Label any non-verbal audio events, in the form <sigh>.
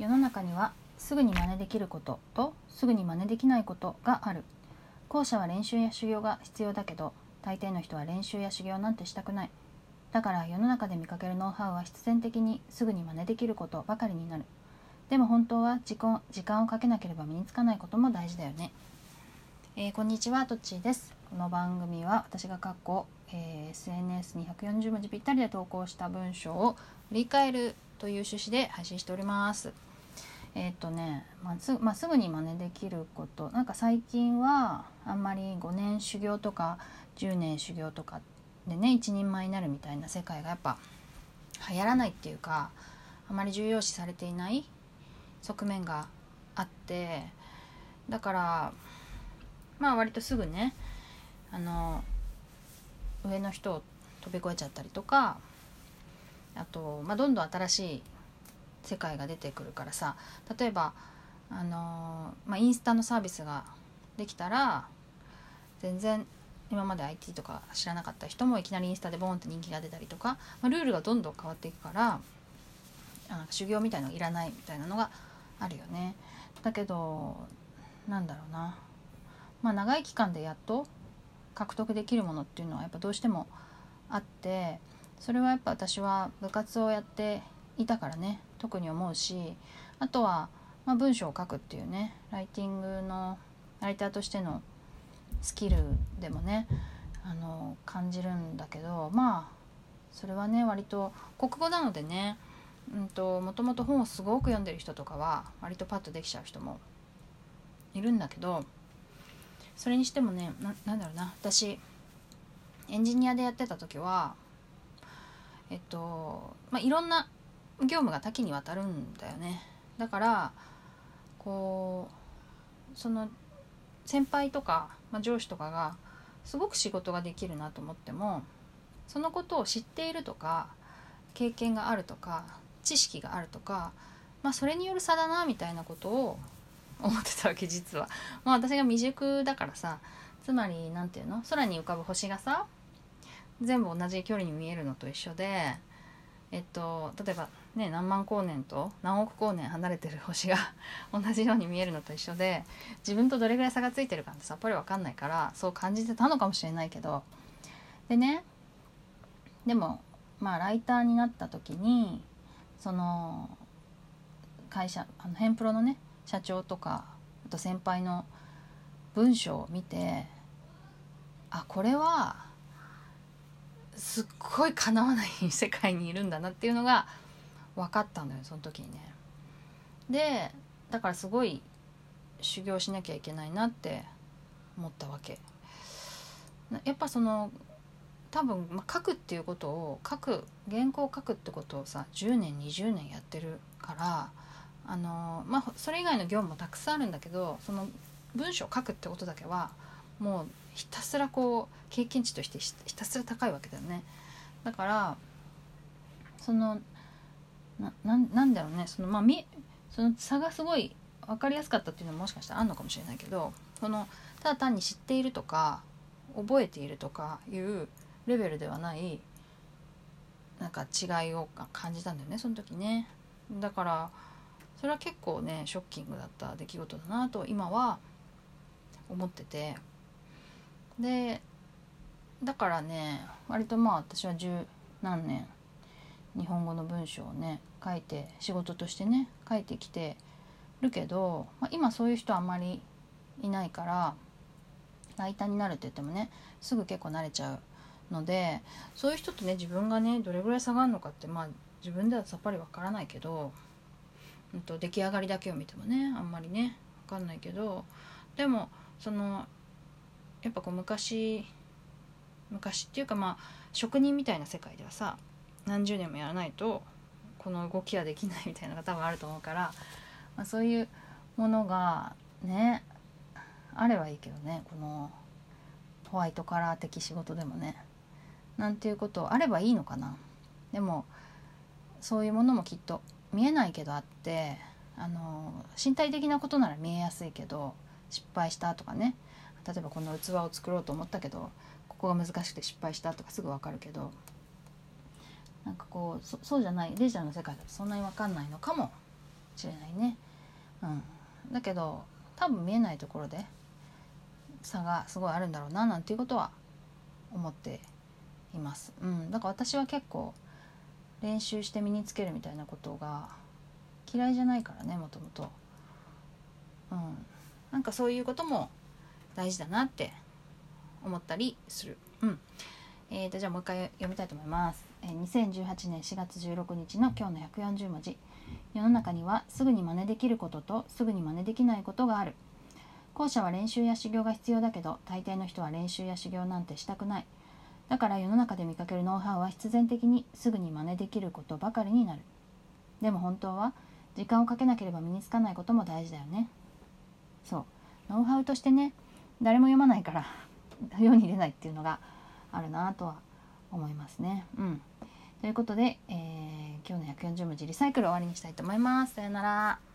世の中にはすぐに真似できることとすぐに真似できないことがある。後者は練習や修行が必要だけど大抵の人は練習や修行なんてしたくない。だから世の中で見かけるノウハウは必然的にすぐに真似できることばかりになる。でも本当は時間時間をかけなければ身につかないことも大事だよね、えー、こんにちはとっちーです。この番組は私が過去、えー、SNS に140文字ぴったりで投稿した文章を振り返るという趣旨で配信しております。えっ、ー、とね、まあすまあ、すぐに真似できることなんか最近はあんまり5年修行とか10年修行とかでね一人前になるみたいな世界がやっぱ流行らないっていうかあまり重要視されていない側面があってだからまあ割とすぐねあの上の人を飛び越えちゃったりとかあと、まあ、どんどん新しい世界が出てくるからさ例えばあの、まあ、インスタのサービスができたら全然今まで IT とか知らなかった人もいきなりインスタでボーンって人気が出たりとか、まあ、ルールがどんどん変わっていくからあ修行みたいのいらないみたいなのがあるよね。だけどなんだろうなまあ長い期間でやっと獲得できるものっていうのはやっぱどうしてもあってそれはやっぱ私は部活をやっていたからね特に思うしあとは、まあ、文章を書くっていうねライティングのライターとしてのスキルでもねあの感じるんだけどまあそれはね割と国語なのでねうんともともと本をすごく読んでる人とかは割とパッとできちゃう人もいるんだけどそれにしてもねなんだろうな私エンジニアでやってた時はえっとまあいろんな業務が多岐にわたるんだよねだからこうその先輩とか、まあ、上司とかがすごく仕事ができるなと思ってもそのことを知っているとか経験があるとか知識があるとか、まあ、それによる差だなみたいなことを思ってたわけ実は。<laughs> まあ、私が未熟だからさつまり何て言うの？空に浮かぶ星がさ全部同じ距離に見えるのと一緒でえっと例えばね何万光年と何億光年離れてる星が <laughs> 同じように見えるのと一緒で自分とどれぐらい差がついてるかってさっぱり分かんないからそう感じてたのかもしれないけど。でねでもまあライターになった時にその会社あのヘンプロのね社長とかあと先輩の文章を見てあこれはすっごいかなわない世界にいるんだなっていうのが分かったんだよその時にね。でだからすごい修行しなきゃいけないなって思ったわけ。やっぱその多分、ま、書くっていうことを書く原稿を書くってことをさ10年20年やってるからあのまあそれ以外の業務もたくさんあるんだけどその文章を書くってことだけはもうひたすらこう経験値としてひたすら高いわけだよね。だからそのななんだろうね。そのまあみその差がすごい分かりやすかったっていうのももしかしたらあるのかもしれないけどそのただ単に知っているとか覚えているとかいうレベルではないなんか違いを感じたんだよねその時ね。だからそれは結構ねショッキングだった出来事だなと今は思ってて。でだからね割とまあ私は十何年日本語の文章をね書いて仕事としてね書いてきてるけど、まあ、今そういう人あんまりいないからライターになるって言ってもねすぐ結構慣れちゃうのでそういう人とね自分がねどれぐらい差がるのかってまあ自分ではさっぱりわからないけど、うんと、出来上がりだけを見てもねあんまりね分かんないけどでもそのやっぱこう昔昔っていうかまあ職人みたいな世界ではさ何十年もやらないとこの動きはできないみたいなのが多分あると思うから、まあ、そういうものがねあればいいけどねこのホワイトカラー的仕事でもねなんていうことあればいいのかな。でもそういうものもきっと見えないけどあってあの身体的なことなら見えやすいけど失敗したとかね例えばこの器を作ろうと思ったけどここが難しくて失敗したとかすぐ分かるけどなんかこうそうじゃないデジタルの世界だとそんなに分かんないのかもしれないね。うん、だけど多分見えないところで差がすごいあるんだろうななんていうことは思っています。うん、だから私は結構練習して身につけるみたいなことが嫌いじゃないからねもともと。うん、なんかそういうことも大事だなって思ったりする。うんえーと、じゃあもう一回読みたいと思います。えー、2018年4月16日の今日の140文字。世の中にはすぐに真似できることとすぐに真似できないことがある。後者は練習や修行が必要だけど大抵の人は練習や修行なんてしたくない。だから世の中で見かけるノウハウは必然的にすぐに真似できることばかりになる。でも本当は時間をかけなければ身につかないことも大事だよね。そう。ノウハウとしてね、誰も読まないから世に出ないっていうのがあるなとは思いますね。うん。ということで、えー、今日の140文字リサイクル終わりにしたいと思います。さよなら。